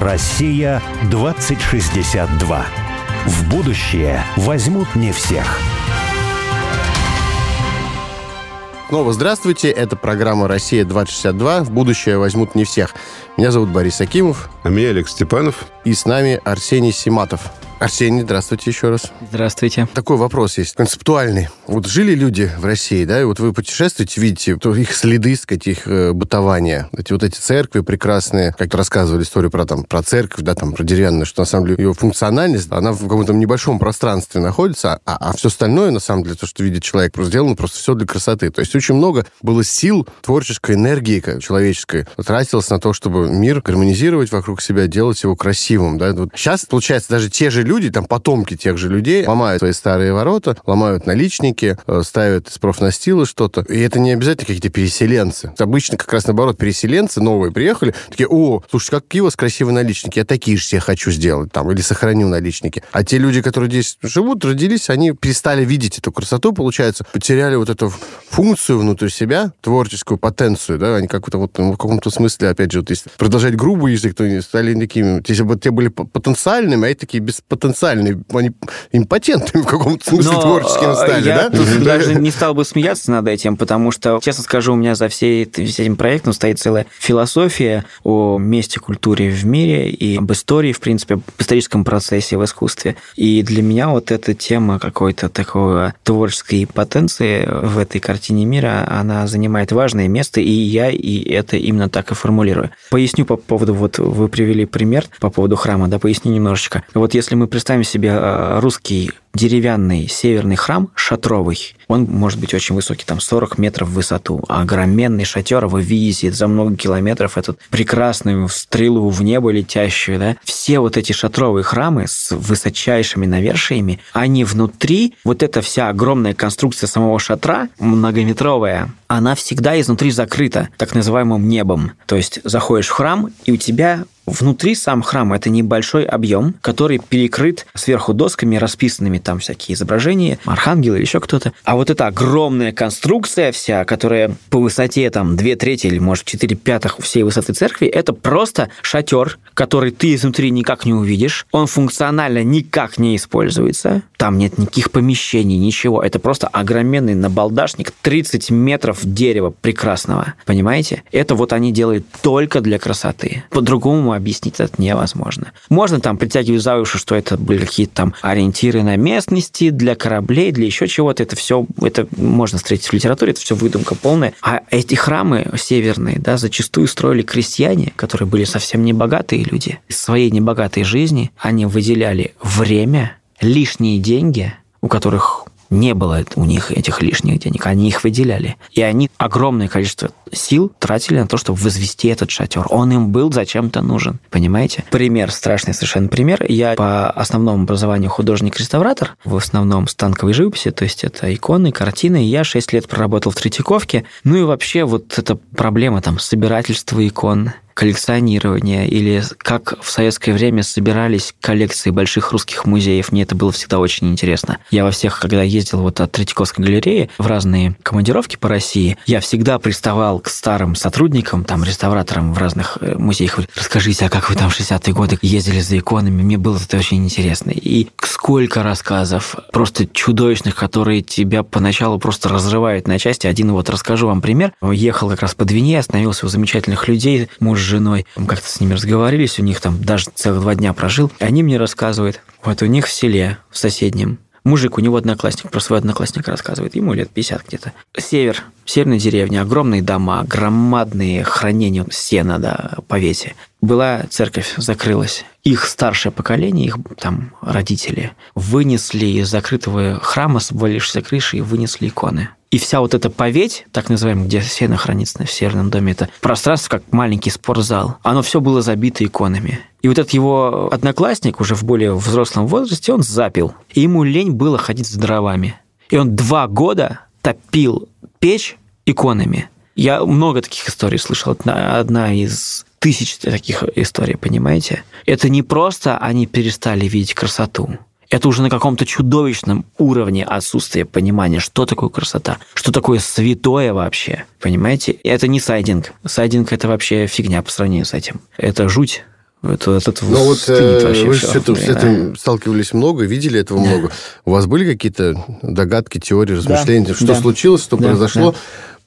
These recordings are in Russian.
Россия 2062. В будущее возьмут не всех. Снова здравствуйте. Это программа «Россия-2062». В будущее возьмут не всех. Меня зовут Борис Акимов. А меня Олег Степанов. И с нами Арсений Симатов. Арсений, здравствуйте еще раз. Здравствуйте. Такой вопрос есть, концептуальный. Вот жили люди в России, да, и вот вы путешествуете, видите их следы, сказать, их э, бытования. Эти вот эти церкви прекрасные, как рассказывали историю про, там, про церковь, да, там, про деревянную, что на самом деле ее функциональность, она в каком-то небольшом пространстве находится, а, а все остальное, на самом деле, то, что видит человек, просто сделано просто все для красоты. То есть очень много было сил, творческой энергии человеческой тратилось на то, чтобы мир гармонизировать вокруг себя, делать его красивым, да. Вот сейчас, получается, даже те же люди, там, потомки тех же людей, ломают свои старые ворота, ломают наличники, э, ставят из профнастила что-то. И это не обязательно какие-то переселенцы. Обычно как раз наоборот переселенцы новые приехали, такие, о, слушай, какие у вас красивые наличники, я такие же себе хочу сделать там, или сохраню наличники. А те люди, которые здесь живут, родились, они перестали видеть эту красоту, получается, потеряли вот эту функцию внутри себя, творческую потенцию, да, они как-то вот ну, в каком-то смысле, опять же, вот если продолжать грубый язык, то они стали такими, если бы те были потенциальными, а эти такие беспотенциальные, они импотентными в каком-то смысле Но творческим стали, я да? тут даже не стал бы смеяться над этим, потому что, честно скажу, у меня за всей, этим проектом стоит целая философия о месте культуре в мире и об истории, в принципе, об историческом процессе в искусстве. И для меня вот эта тема какой-то такой творческой потенции в этой картине мира, она занимает важное место, и я и это именно так и формулирую. Поясню по поводу, вот вы привели пример по поводу храма, да, поясню немножечко. Вот если мы представим себе э, русский деревянный северный храм шатровый. Он может быть очень высокий, там 40 метров в высоту. Огроменный шатер, вы видите за много километров эту прекрасную стрелу в небо летящую. Да? Все вот эти шатровые храмы с высочайшими навершиями, они внутри, вот эта вся огромная конструкция самого шатра, многометровая, она всегда изнутри закрыта так называемым небом. То есть заходишь в храм, и у тебя Внутри сам храм это небольшой объем, который перекрыт сверху досками, расписанными там всякие изображения, архангелы или еще кто-то. А вот эта огромная конструкция вся, которая по высоте там 2 трети или, может, 4 пятых всей высоты церкви, это просто шатер, который ты изнутри никак не увидишь. Он функционально никак не используется. Там нет никаких помещений, ничего. Это просто огроменный набалдашник, 30 метров дерева прекрасного. Понимаете? Это вот они делают только для красоты. По-другому объяснить это невозможно. Можно там притягивать за уши, что это были какие-то там ориентиры на местности для кораблей, для еще чего-то. Это все, это можно встретить в литературе, это все выдумка полная. А эти храмы северные, да, зачастую строили крестьяне, которые были совсем не богатые люди. Из своей небогатой жизни они выделяли время, лишние деньги, у которых не было у них этих лишних денег, они их выделяли. И они огромное количество сил тратили на то, чтобы возвести этот шатер. Он им был зачем-то нужен, понимаете? Пример, страшный совершенно пример. Я по основному образованию художник-реставратор, в основном станковой живописи, то есть это иконы, картины. Я 6 лет проработал в Третьяковке. Ну и вообще вот эта проблема там собирательства икон, коллекционирования или как в советское время собирались коллекции больших русских музеев. Мне это было всегда очень интересно. Я во всех, когда ездил вот от Третьяковской галереи в разные командировки по России, я всегда приставал к старым сотрудникам, там, реставраторам в разных э, музеях. Расскажите, а как вы там в 60-е годы ездили за иконами? Мне было это очень интересно. И сколько рассказов, просто чудовищных, которые тебя поначалу просто разрывают на части. Один вот расскажу вам пример. Ехал как раз по Двине, остановился у замечательных людей, муж женой. Мы как-то с ними разговорились, у них там даже целых два дня прожил. И они мне рассказывают, вот у них в селе, в соседнем, Мужик, у него одноклассник, про свой одноклассник рассказывает, ему лет 50 где-то. Север, северная деревня, огромные дома, громадные хранения сена, да, повесе. Была церковь, закрылась. Их старшее поколение, их там родители, вынесли из закрытого храма с крыши и вынесли иконы. И вся вот эта поветь, так называемая, где сено хранится в Северном доме, это пространство, как маленький спортзал. Оно все было забито иконами. И вот этот его одноклассник уже в более взрослом возрасте, он запил. И ему лень было ходить с дровами. И он два года топил печь иконами. Я много таких историй слышал. Одна из тысяч таких историй, понимаете? Это не просто они перестали видеть красоту это уже на каком-то чудовищном уровне отсутствия понимания, что такое красота, что такое святое вообще. Понимаете? Это не сайдинг. Сайдинг – это вообще фигня по сравнению с этим. Это жуть Это, это Но вот э, вы с этим, с этим сталкивались много, видели этого да. много. У вас были какие-то догадки, теории, размышления, да. что да. случилось, что да. произошло? Да.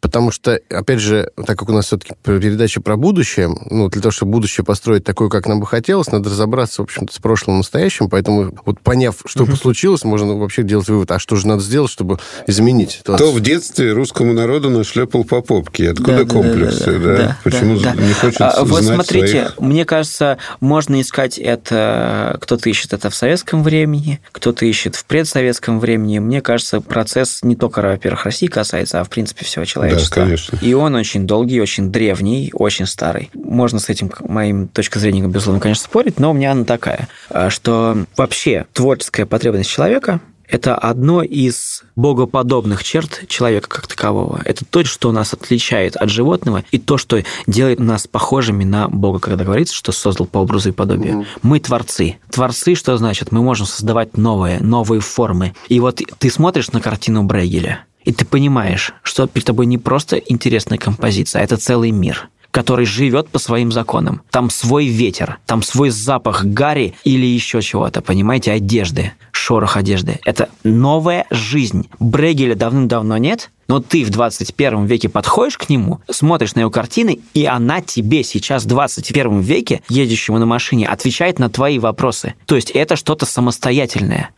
Потому что, опять же, так как у нас все-таки передача про будущее, ну, для того, чтобы будущее построить такое, как нам бы хотелось, надо разобраться, в общем-то, с прошлым и настоящим. Поэтому, вот поняв, что угу. случилось, можно вообще делать вывод, а что же надо сделать, чтобы изменить ситуацию. Кто в детстве русскому народу нашлепал по попке? Откуда да, комплексы? Да, да, да? да Почему да, не хочет а, Вот смотрите, своих... мне кажется, можно искать это... Кто-то ищет это в советском времени, кто-то ищет в предсоветском времени. Мне кажется, процесс не только, во-первых, России касается, а в принципе всего человека Да, конечно. И он очень долгий, очень древний, очень старый. Можно с этим, моим точкой зрения, безусловно, конечно, спорить, но у меня она такая, а, что вообще творческая потребность человека это одно из богоподобных черт человека как такового. Это то, что нас отличает от животного, и то, что делает нас похожими на Бога, когда говорится, что создал по образу и подобию. Mm. Мы творцы. Творцы, что значит? Мы можем создавать новые, новые формы. И вот ты смотришь на картину Брейгеля, и ты понимаешь, что перед тобой не просто интересная композиция, а это целый мир который живет по своим законам. Там свой ветер, там свой запах гари или еще чего-то, понимаете, одежды, шорох одежды. Это новая жизнь. Брегеля давным-давно нет, но ты в 21 веке подходишь к нему, смотришь на его картины, и она тебе сейчас в 21 веке, едущему на машине, отвечает на твои вопросы. То есть это что-то самостоятельное.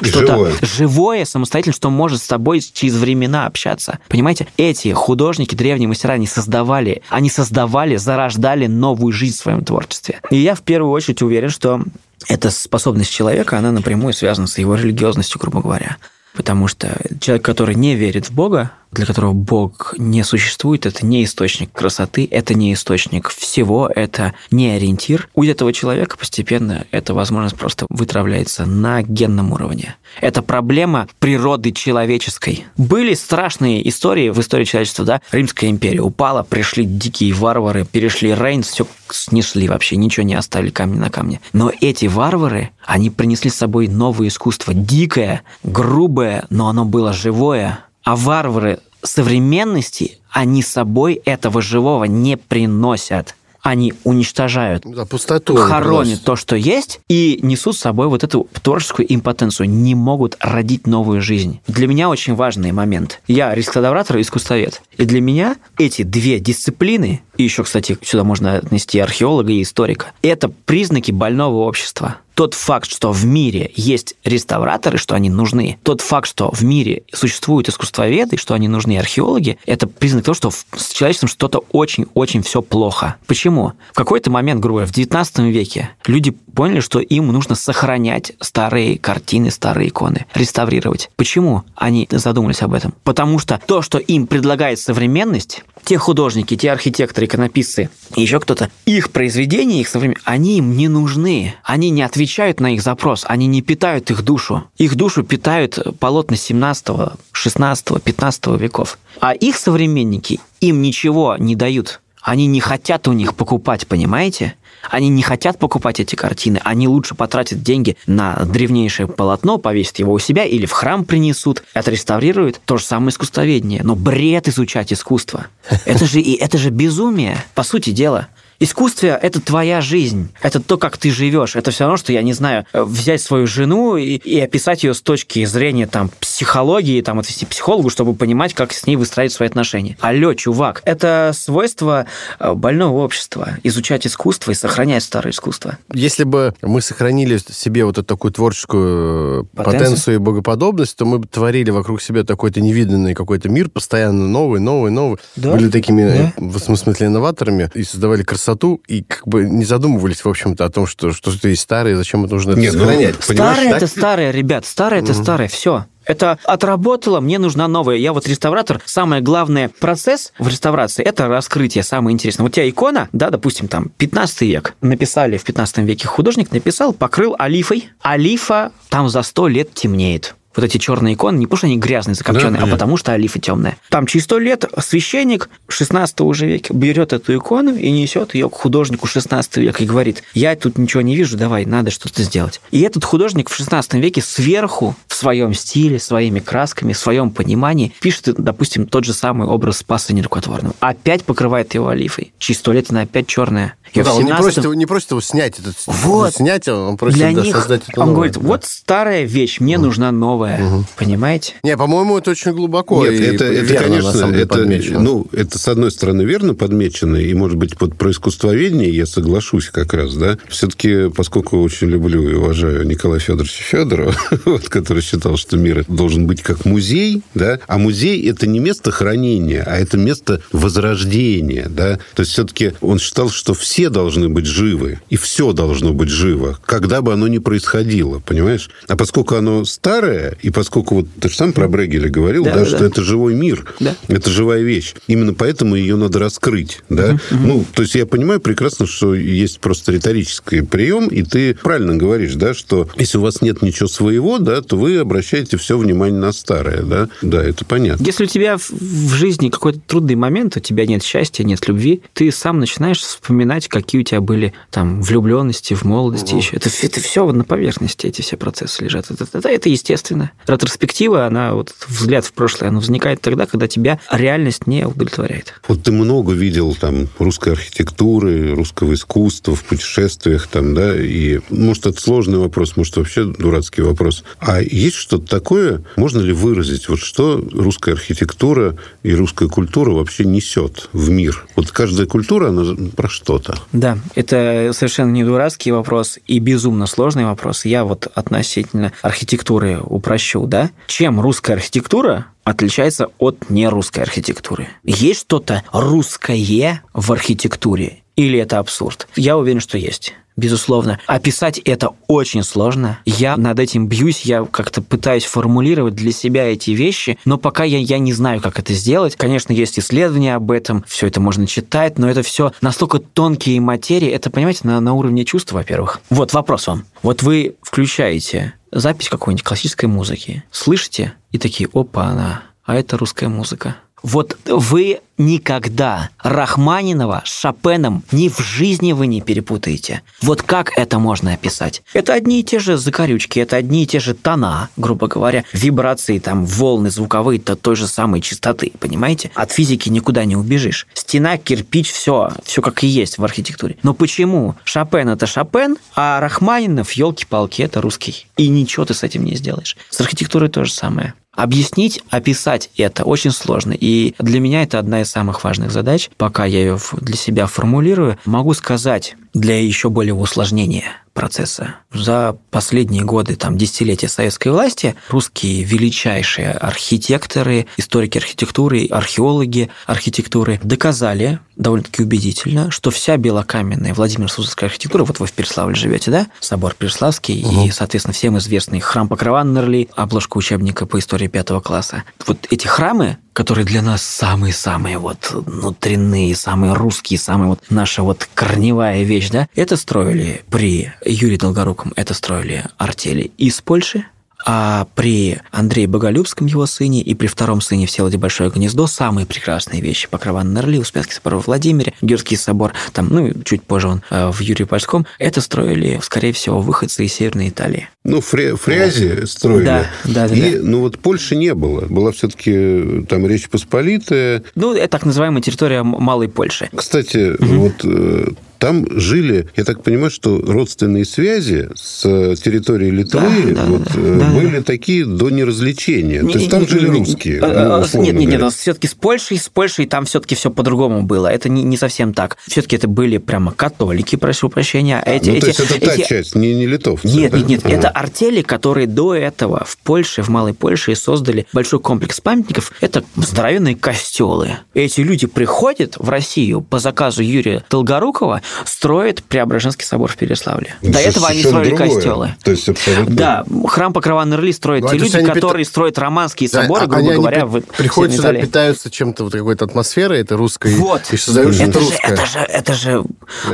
Что-то живое. живое, самостоятельное, что может с тобой через времена общаться. Понимаете? Эти художники, древние мастера, они создавали, они создавали, зарождали новую жизнь в своем творчестве. И я в первую очередь уверен, что эта способность человека, она напрямую связана с его религиозностью, грубо говоря. Потому что человек, который не верит в Бога, для которого Бог не существует, это не источник красоты, это не источник всего, это не ориентир. У этого человека постепенно эта возможность просто вытравляется на генном уровне. Это проблема природы человеческой. Были страшные истории в истории человечества, да? Римская империя упала, пришли дикие варвары, перешли Рейн, все снесли вообще, ничего не оставили камни на камне. Но эти варвары, они принесли с собой новое искусство, дикое, грубое, но оно было живое, а варвары современности, они собой этого живого не приносят они уничтожают, да, пустоту хоронят то, что есть, и несут с собой вот эту творческую импотенцию, не могут родить новую жизнь. Для меня очень важный момент. Я реставратор и искусствовед. И для меня эти две дисциплины, и еще, кстати, сюда можно отнести археолога и историка, это признаки больного общества тот факт, что в мире есть реставраторы, что они нужны, тот факт, что в мире существуют искусствоведы, что они нужны археологи, это признак того, что с человечеством что-то очень-очень все плохо. Почему? В какой-то момент, грубо говоря, в 19 веке люди поняли, что им нужно сохранять старые картины, старые иконы, реставрировать. Почему они задумались об этом? Потому что то, что им предлагает современность, те художники, те архитекторы, иконописцы, еще кто-то, их произведения, их современные, они им не нужны. Они не отвечают на их запрос, они не питают их душу. Их душу питают полотна 17, 16, 15 веков. А их современники им ничего не дают. Они не хотят у них покупать, понимаете? Они не хотят покупать эти картины, они лучше потратят деньги на древнейшее полотно, повесят его у себя или в храм принесут, отреставрируют. То же самое искусствоведение. Но бред изучать искусство. Это же, и это же безумие, по сути дела. Искусство – это твоя жизнь, это то, как ты живешь. Это все равно, что, я не знаю, взять свою жену и, и описать ее с точки зрения там, психологии, там, отвести психологу, чтобы понимать, как с ней выстраивать свои отношения. Алло, чувак, это свойство э, больного общества – изучать искусство и сохранять старое искусство. Если бы мы сохранили себе вот эту такую творческую э, потенцию, потенцию и богоподобность, то мы бы творили вокруг себя такой-то невиданный какой-то мир, постоянно новый, новый, новый. Да? Были такими, да? в смысле, инноваторами и создавали красоту красоту и как бы не задумывались, в общем-то, о том, что что-то есть старое, зачем это нужно Нет, это сохранять. Ну, старое это старое, ребят, старое это старое, все. Это отработало, мне нужна новая. Я вот реставратор. Самое главное процесс в реставрации – это раскрытие, самое интересное. Вот у тебя икона, да, допустим, там, 15 век. Написали в 15 веке художник, написал, покрыл олифой. Олифа там за 100 лет темнеет вот эти черные иконы, не потому что они грязные, закопченные, да, а потому что олифа темная. Там через сто лет священник 16 уже века берет эту икону и несет ее к художнику 16 века и говорит, я тут ничего не вижу, давай, надо что-то сделать. И этот художник в 16 веке сверху, в своем стиле, своими красками, в своем понимании пишет, допустим, тот же самый образ Спаса Нерукотворного. Опять покрывает его олифой. Через сто лет она опять черная. Ну, да, 17... он не просит, его, не просит его снять, этот, вот. снять, он просит Для да, них создать это Он новое. говорит, Да. вот старая вещь, мне Мгм. нужна новая. Мгм. Понимаете? Не, по-моему, это очень глубоко Нет, и это, это верно, конечно, на самом деле, это, подмечено. ну, это, с одной стороны, верно подмечено, и, может быть, вот про искусствоведение я соглашусь как раз, да. Все-таки, поскольку очень люблю и уважаю Николая Федоровича Федорова, вот, который считал, что мир должен быть как музей, да, а музей – это не место хранения, а это место возрождения, да. То есть, все-таки он считал, что все должны быть живы, и все должно быть живо, когда бы оно ни происходило, понимаешь? А поскольку оно старое, и поскольку вот ты же сам про Брегеля говорил, Да, да, да, что да. это живой мир, Да. это живая вещь. Именно поэтому ее надо раскрыть, да. Ну, то есть я понимаю прекрасно, что есть просто риторический прием, и ты правильно говоришь, да, что если у вас нет ничего своего, да, то вы обращаете все внимание на старое, да. Да, это понятно. Если у тебя в- жизни какой-то трудный момент, у тебя нет счастья, нет любви, ты сам начинаешь вспоминать, какие у тебя были там влюбленности в молодости еще. Это, это все на поверхности, эти все процессы лежат. Это, это, это естественно. Ретроспектива, она вот взгляд в прошлое, она возникает тогда, когда тебя реальность не удовлетворяет. Вот ты много видел там русской архитектуры, русского искусства в путешествиях там, да, и может это сложный вопрос, может вообще дурацкий вопрос. А есть что-то такое, можно ли выразить, вот что русская архитектура и русская культура вообще несет в мир? Вот каждая культура, она про что-то. Да, это совершенно не дурацкий вопрос и безумно сложный вопрос. Я вот относительно архитектуры упрощу, да? Чем русская архитектура отличается от нерусской архитектуры? Есть что-то русское в архитектуре? Или это абсурд? Я уверен, что есть. Безусловно. Описать это очень сложно. Я над этим бьюсь, я как-то пытаюсь формулировать для себя эти вещи, но пока я, я не знаю, как это сделать. Конечно, есть исследования об этом, все это можно читать, но это все настолько тонкие материи, это, понимаете, на, на уровне чувств, во-первых. Вот вопрос вам. Вот вы включаете запись какой-нибудь классической музыки, слышите, и такие, опа, она, а это русская музыка. Вот вы никогда Рахманинова с Шопеном ни в жизни вы не перепутаете. Вот как это можно описать? Это одни и те же закорючки, это одни и те же тона, грубо говоря, вибрации, там, волны звуковые, то той же самой частоты, понимаете? От физики никуда не убежишь. Стена, кирпич, все, все как и есть в архитектуре. Но почему Шопен это Шопен, а Рахманинов, елки-палки, это русский? И ничего ты с этим не сделаешь. С архитектурой то же самое. Объяснить, описать это очень сложно. И для меня это одна из самых важных задач. Пока я ее для себя формулирую, могу сказать для еще более усложнения процесса. За последние годы, там, десятилетия советской власти русские величайшие архитекторы, историки архитектуры, археологи архитектуры доказали довольно-таки убедительно, что вся белокаменная Владимир-Суздальская архитектура, вот вы в Переславле живете, да? Собор Переславский и, соответственно, всем известный храм Покрова Нерли, обложка учебника по истории пятого класса. Вот эти храмы, которые для нас самые-самые вот внутренние, самые русские, самые вот наша вот корневая вещь, да, это строили при Юрии Долгоруком, это строили артели из Польши, а при Андрее Боголюбском, его сыне, и при втором сыне Всеволоде Большое Гнездо самые прекрасные вещи. Покрова Нерли, Успенский собор во Владимире, Георгий собор, там, ну, чуть позже он э, в Юрии Польском. Это строили, скорее всего, выходцы из Северной Италии. Ну, фре- фрязи строили. Да, да, да, И, да. ну, вот Польши не было. Была все-таки там Речь Посполитая. Ну, это так называемая территория Малой Польши. Кстати, вот э, там жили, я так понимаю, что родственные связи с территории Литвы Да, да, вот, да, э, да, были такие до неразличения. То есть там Не- жили не- не- русские. э, ну, э, Нет, нет, нет, все-таки с Польшей, с Польшей там все-таки все по-другому было. Это не, не совсем так. Все-таки это были прямо католики, прошу прощения. А Эти, ну, эти, то есть это та эти- часть, не, не литовцы. Нет, да? нет, нет. Ага. Это артели, которые до этого в Польше, в Малой Польше создали большой комплекс памятников. Это здоровенные костелы. Эти люди приходят в Россию по заказу Юрия Долгорукова, строят Преображенский собор в Переславле. Ну, До этого они строили другое. костелы. То есть абсолютно... Да, храм Покрова Нерли строят Ну, а те есть люди, они которые строят романские Да, соборы, а- грубо они- они говоря, при- в приходят сюда, Италии. питаются чем-то, вот какой-то атмосферой этой русской. Вот. И создают это же, это же, это же,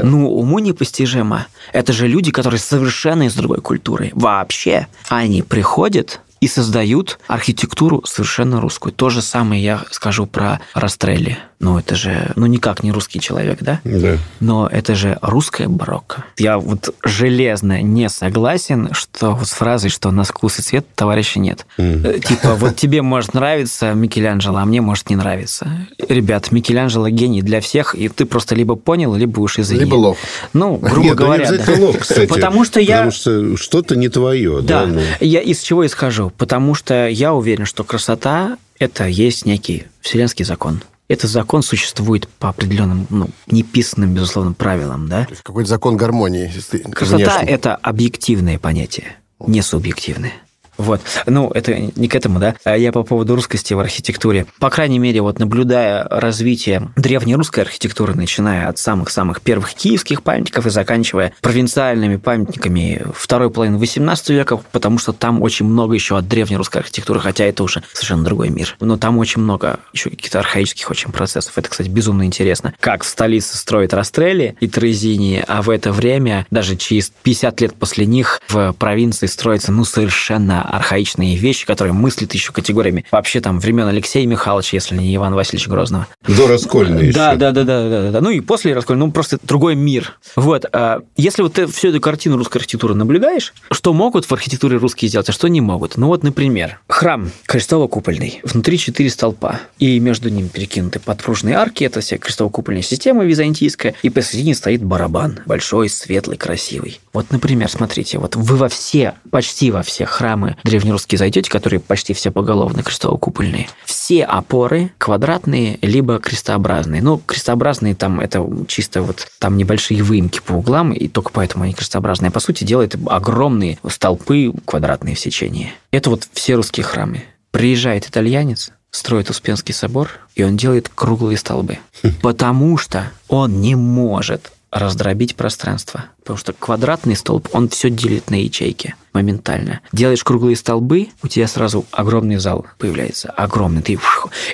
ну, уму непостижимо. Это же люди, которые совершенно из другой культуры. Вообще. Они приходят и создают архитектуру совершенно русскую. То же самое я скажу про Растрелли. Ну, это же, ну, никак не русский человек, да? Да. Но это же русская барокко. Я вот железно не согласен, что вот с фразой, что на вкус и цвет товарища нет. Мгм. Типа, вот тебе может нравиться Микеланджело, а мне может не нравиться. Ребят, Микеланджело гений для всех, и ты просто либо понял, либо уж извини. Либо лох. Ну, грубо Нет, говоря, не да. лох, кстати. Потому что я... Потому что что-то не твое, да? Да, ну. я из чего исхожу? Потому что я уверен, что красота – это есть некий вселенский закон. Этот закон существует по определенным, ну, неписанным, безусловно, правилам, да? То есть какой-то закон гармонии. Красота это объективное понятие, не субъективное. Вот. Ну, это не к этому, да. А Я по поводу русскости в архитектуре. По крайней мере, вот наблюдая развитие древнерусской архитектуры, начиная от самых-самых первых киевских памятников и заканчивая провинциальными памятниками второй половины XVIII века, потому что там очень много еще от древнерусской архитектуры, хотя это уже совершенно другой мир. Но там очень много еще каких-то архаических очень процессов. Это, кстати, безумно интересно. Как в столице строят Растрелли и Трезини, а в это время, даже через 50 лет после них, в провинции строятся, ну, совершенно архаичные вещи, которые мыслят еще категориями вообще там времен Алексея Михайловича, если не Ивана Васильевича Грозного. До раскольной Да, да, да, да, да, да. Ну и после раскольного, ну просто другой мир. Вот. а Если вот ты всю эту картину русской архитектуры наблюдаешь, что могут в архитектуре русские сделать, а что не могут? Ну вот, например, храм крестово-купольный. Внутри четыре столпа. И между ними перекинуты подпружные арки. Это вся крестово-купольная система византийская. И посередине стоит барабан. Большой, светлый, красивый. Вот, например, смотрите, вот вы во все, почти во все храмы древнерусские зайдете, которые почти все поголовно крестово-купольные. Все опоры квадратные, либо крестообразные. Ну, крестообразные там это чисто вот там небольшие выемки по углам, и только поэтому они крестообразные. По сути дела, это огромные столпы квадратные в сечении. Это вот все русские храмы. Приезжает итальянец, строит Успенский собор, и он делает круглые столбы. Потому что он не может раздробить пространство. Потому что квадратный столб, он все делит на ячейки моментально. Делаешь круглые столбы, у тебя сразу огромный зал появляется. Огромный. Ты...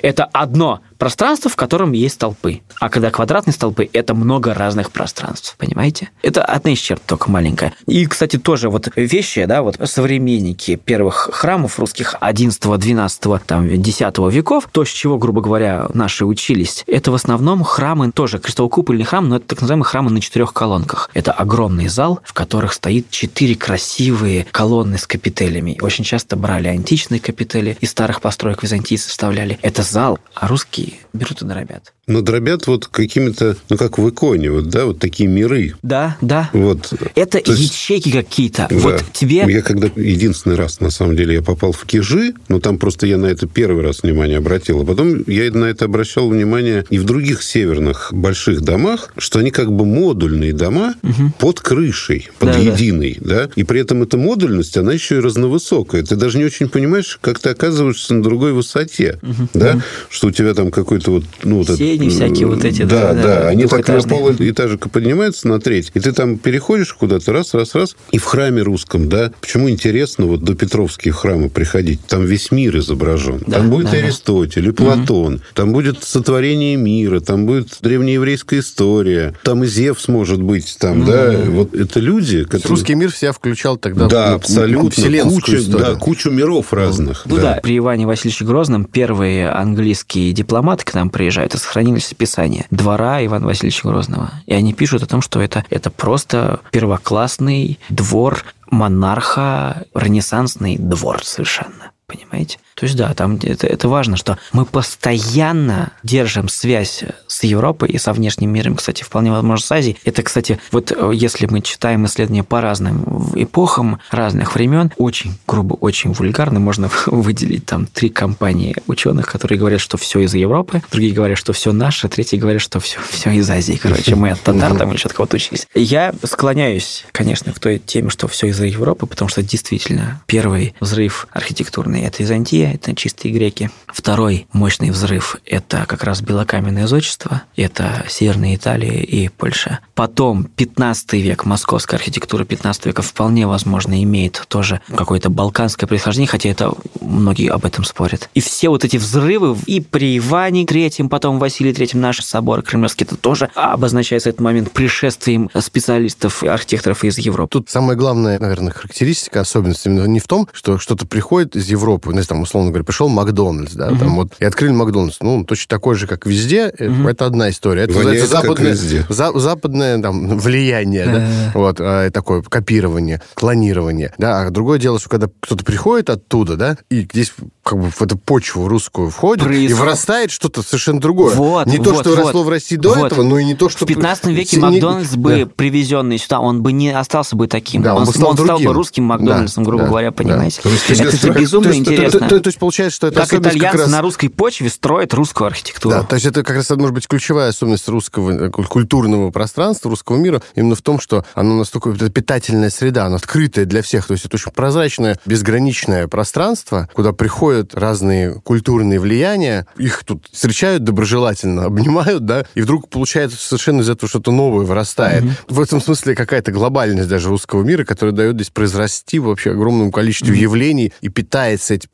Это одно пространство, в котором есть столпы. А когда квадратные столбы, это много разных пространств. Понимаете? Это одна из черт только маленькая. И, кстати, тоже вот вещи, да, вот современники первых храмов русских 11, 12, там, 10 веков, то, с чего, грубо говоря, наши учились, это в основном храмы, тоже крестово-купольный храм, но это так называемые храмы на четырех колонках. Это огромный зал, в которых стоит четыре красивые колонны с капителями. Очень часто брали античные капители из старых построек византийцы вставляли. Это зал, а русские берут и дробят. Но дробят вот какими-то, ну, как в иконе, вот, да, вот такие миры. Да, да. Вот. Это То есть- ячейки какие-то. Да. Вот тебе... Я когда единственный раз, на самом деле, я попал в Кижи, но там просто я на это первый раз внимание обратил, а потом я на это обращал внимание и в других северных больших домах, что они как бы модульные дома под крышей, под Да-да. единой, да, и при этом эта модульность, она еще и разновысокая. Ты даже не очень понимаешь, как ты оказываешься на другой высоте, да, что у тебя там какой-то вот, ну, вот Сени всякие вот эти, да, да, да, да, они так на пол этажика поднимаются на треть, и ты там переходишь куда-то раз, раз, раз, и в храме русском, да, почему интересно вот до Петровские храмы приходить, там весь мир изображен, Да, там будет да, да. Аристотель и Платон, там будет сотворение мира, там будет древнееврейская история, там и Зевс может быть, там, да, вот это люди, которые... Русский мир в себя включал тогда да, ну, абсолютно, кучу, историю. да, кучу миров разных. Ну да. при Иване Васильевиче Грозном первые английские дипломаты к нам приезжают, и сохранились описания двора Ивана Васильевича Грозного. И они пишут о том, что это, это просто первоклассный двор монарха, ренессансный двор совершенно. Понимаете? То есть, да, там это, это важно, что мы постоянно держим связь с Европой и со внешним миром, кстати, вполне возможно, с Азией. Это, кстати, вот э, если мы читаем исследования по разным эпохам, разных времен, очень грубо, очень вульгарно можно выделить там три компании ученых, которые говорят, что все из Европы, другие говорят, что все наше, третьи говорят, что все, все из Азии. Короче, мы от татар там или что-то кого-то учились. Я склоняюсь, конечно, к той теме, что все из Европы, потому что действительно первый взрыв архитектурный – это Византия, это чистые греки. Второй мощный взрыв – это как раз белокаменное зодчество, это Северная Италия и Польша. Потом 15 век, московская архитектура 15 века вполне возможно имеет тоже какое-то балканское происхождение, хотя это многие об этом спорят. И все вот эти взрывы и при Иване Третьем, потом Василии Третьем наш собор Кремлевский, это тоже обозначается этот момент пришествием специалистов и архитекторов из Европы. Тут самая главная, наверное, характеристика, особенность именно не в том, что что-то приходит из Европы, Европу, ну, там, условно говоря, пришел Макдональдс, да, Мгм. там вот, и открыли Макдональдс. Ну, он точно такой же, как везде, э, Мгм. это одна история. Это Воняет, как западное, везде. за- западное там, влияние, да, Да-да-да. вот, а, такое копирование, клонирование, да, а другое дело, что когда кто-то приходит оттуда, да, и здесь как бы в эту почву русскую входит, и Происход- вырастает что-то совершенно другое. Вот, не то, вот, что вот. росло в России до Вот. этого, но и не то, что... В 15 веке не- Макдональдс бы, Да. привезенный сюда, он бы не остался бы таким. Да, он бы стал бы другим. русским Макдональдсом, Да, грубо да, говоря, да. понимаете? Русский Это страха. безумно то, есть, то- интересно. то- то- то есть получается, что это как особенность как раз... на русской почве строят русскую архитектуру. Да, то есть это как раз, может быть, ключевая особенность русского э, куль- культурного пространства, русского мира, именно в том, что оно настолько это питательная среда, оно открытая для всех. То есть это очень прозрачное, безграничное пространство, куда приходят разные культурные влияния, их тут встречают доброжелательно, обнимают, да, и вдруг получается совершенно из этого что-то новое вырастает. В этом смысле какая-то глобальность даже русского мира, которая дает здесь произрасти вообще огромному количеству явлений и питается эти,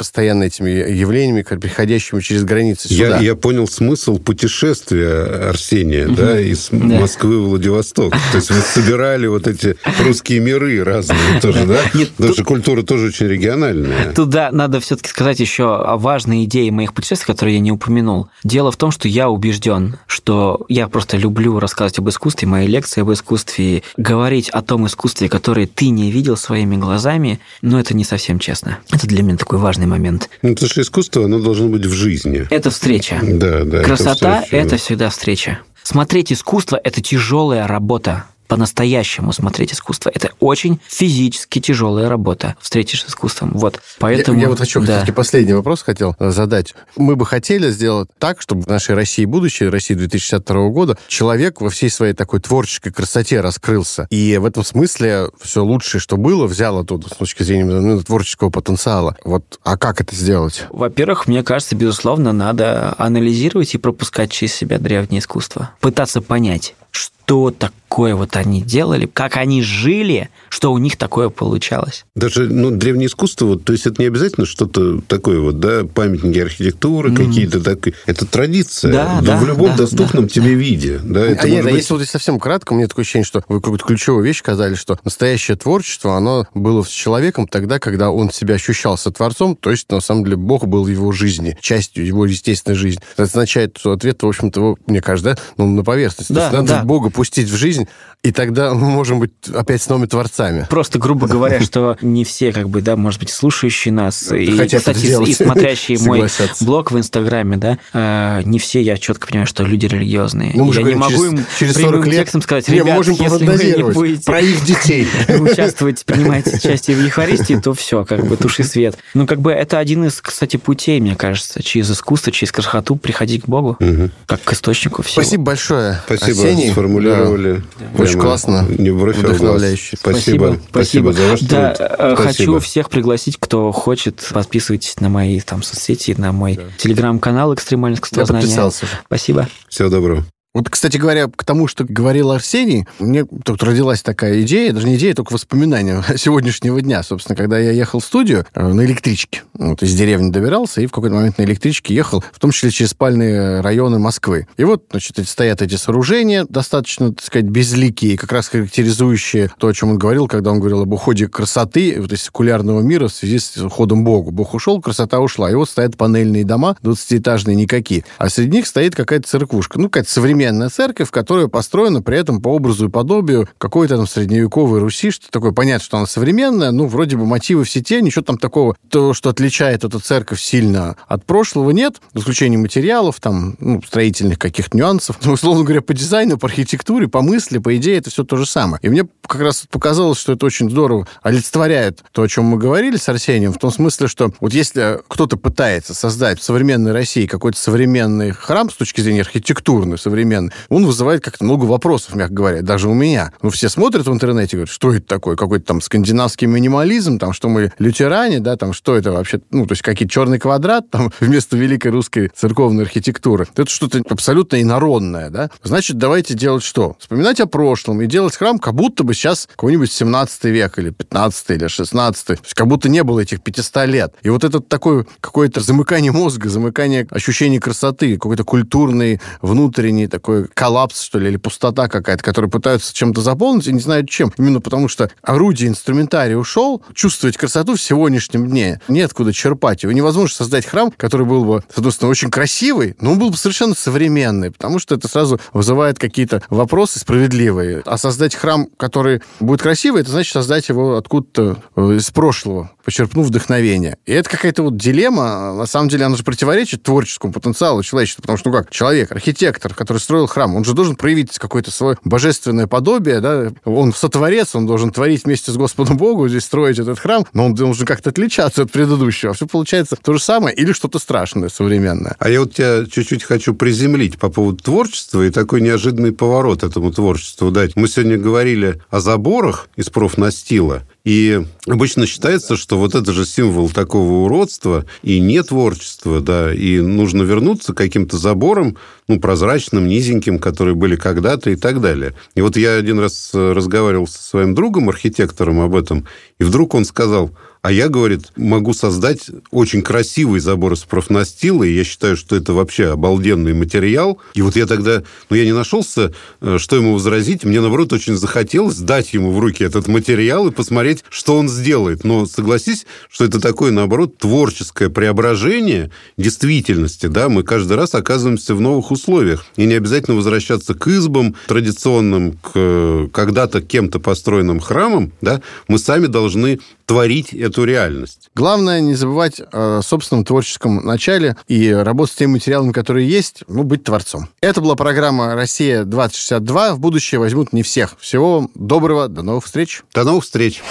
постоянно этими явлениями, как приходящими через границы сюда. Я, я понял смысл путешествия Арсения, да, из Да. Москвы в Владивосток. То есть вы собирали вот эти русские миры разные тоже, да? Нет, Потому что культура тоже очень региональная. Туда надо все-таки сказать еще о важной идее моих путешествий, которые я не упомянул. Дело в том, что я убежден, что я просто люблю рассказывать об искусстве, мои лекции об искусстве, говорить о том искусстве, которое ты не видел своими глазами, но это не совсем честно. Это для меня такой важный момент. Ну, потому что искусство, оно должно быть в жизни. Это встреча. Да, да. Красота это да. всегда встреча. Смотреть искусство это тяжелая работа. По-настоящему смотреть искусство. Это очень физически тяжелая работа. Встретишь с искусством. Вот. Поэтому. Я, я вот хочу да. все-таки последний вопрос хотел э, задать. Мы бы хотели сделать так, чтобы в нашей России будущее, России 2062 года, человек во всей своей такой творческой красоте раскрылся. И в этом смысле все лучшее, что было, взял оттуда с точки зрения ну, творческого потенциала. Вот, а как это сделать? Во-первых, мне кажется, безусловно, надо анализировать и пропускать через себя древнее искусство. Пытаться понять, что такое вот они делали, как они жили, что у них такое получалось. Даже, ну, древнее искусство, вот, то есть это не обязательно что-то такое вот, да, памятники архитектуры какие-то, так, это традиция. Да, в да, любом да, доступном да, тебе виде. Да, это а нет, а быть- если вот здесь совсем кратко, мне такое ощущение, что вы какую-то ключевую вещь сказали, что настоящее творчество, оно было с человеком тогда, когда он себя ощущал со Творцом, то есть, на самом деле, Бог был в его жизни, частью его естественной жизни. Это означает, что ответ, в общем-то, мне кажется, да, ну, на поверхности. Да, то есть надо да. Бога пустить в жизнь, и тогда мы можем быть опять с новыми творцами. Просто, грубо говоря, что не все, как бы, да, может быть, слушающие нас, и, кстати, и смотрящие мой блог в Инстаграме, да, э, не все, я четко понимаю, что люди религиозные. Ну, я не могу через, им через прямым 40 лет текстом сказать, ребят, можем если вы не будете про их детей. участвовать, принимать участие в Евхаристии, то все, как бы туши свет. Ну, как бы это один из, кстати, путей, мне кажется, через искусство, через красоту приходить к Богу, как к источнику всего. Спасибо большое, Спасибо, Арсений. Сформулировали. Да. Очень классно, Не вдохновляюще. Спасибо. Спасибо за ваш Да, труд. э, хочу Спасибо. всех пригласить, кто хочет, подписывайтесь на мои там соцсети, на мой телеграм-канал «Экстремальное Я искусствознание». подписался. Спасибо. Всего доброго. Вот, кстати говоря, к тому, что говорил Арсений, мне тут родилась такая идея, даже не идея, только воспоминания сегодняшнего дня. Собственно, когда я ехал в студию э, на электричке, вот из деревни добирался, и в какой-то момент на электричке ехал, в том числе через спальные районы Москвы. И вот, значит, стоят эти сооружения, достаточно, так сказать, безликие, как раз характеризующие то, о чем он говорил, когда он говорил об уходе красоты, вот из секулярного мира в связи с уходом Богу. Бог ушел, красота ушла. И вот стоят панельные дома, 20-этажные никакие. А среди них стоит какая-то церквушка. Ну, какая-то современная церковь, которая построена при этом по образу и подобию какой-то там средневековой Руси, что такое. Понятно, что она современная, ну, вроде бы мотивы все те, ничего там такого, то, что отличает эту церковь сильно от прошлого, нет, за исключением материалов, там, ну, строительных каких-то нюансов. Ну, условно говоря, по дизайну, по архитектуре, по мысли, по идее, это все то же самое. И мне как раз показалось, что это очень здорово олицетворяет то, о чем мы говорили с Арсением, в том смысле, что вот если кто-то пытается создать в современной России какой-то современный храм с точки зрения архитектурной, современный, он вызывает как-то много вопросов, мягко говоря, даже у меня. Ну, все смотрят в интернете говорят, что это такое, какой-то там скандинавский минимализм, там, что мы лютеране, да, там, что это вообще, ну, то есть какие-то черный квадрат там вместо великой русской церковной архитектуры. Это что-то абсолютно инородное, да. Значит, давайте делать что? Вспоминать о прошлом и делать храм, как будто бы сейчас какой-нибудь 17 век или 15 или 16 то есть как будто не было этих 500 лет. И вот это такое какое-то замыкание мозга, замыкание ощущения красоты, какой-то культурный, внутренний такой такой коллапс, что ли, или пустота какая-то, которую пытаются чем-то заполнить и не знают чем. Именно потому что орудие, инструментарий ушел, чувствовать красоту в сегодняшнем дне неоткуда черпать. Его невозможно создать храм, который был бы, соответственно, очень красивый, но он был бы совершенно современный, потому что это сразу вызывает какие-то вопросы справедливые. А создать храм, который будет красивый, это значит создать его откуда-то э, из прошлого, почерпнув вдохновение. И это какая-то вот дилемма, на самом деле она же противоречит творческому потенциалу человечества, потому что, ну как, человек, архитектор, который строил храм, он же должен проявить какое-то свое божественное подобие, да, он сотворец, он должен творить вместе с Господом Богу, здесь строить этот храм, но он должен как-то отличаться от предыдущего. Все получается то же самое или что-то страшное современное. А я вот тебя чуть-чуть хочу приземлить по поводу творчества и такой неожиданный поворот этому творчеству дать. Мы сегодня говорили о заборах из профнастила, и обычно считается, что вот это же символ такого уродства и не творчества, да, и нужно вернуться к каким-то заборам, ну, прозрачным, низеньким, которые были когда-то и так далее. И вот я один раз разговаривал со своим другом, архитектором об этом, и вдруг он сказал, а я, говорит, могу создать очень красивый забор из профнастила, и я считаю, что это вообще обалденный материал. И вот я тогда, ну, я не нашелся, э, что ему возразить. Мне, наоборот, очень захотелось дать ему в руки этот материал и посмотреть, что он сделает. Но согласись, что это такое, наоборот, творческое преображение действительности, да, мы каждый раз оказываемся в новых условиях. И не обязательно возвращаться к избам традиционным, к э, когда-то кем-то построенным храмам, да, мы сами должны творить эту реальность. Главное не забывать о собственном творческом начале и работать с теми материалами, которые есть, ну, быть творцом. Это была программа «Россия-2062». В будущее возьмут не всех. Всего вам доброго, до новых встреч. До новых встреч.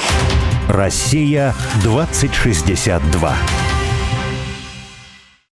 Россия 2062.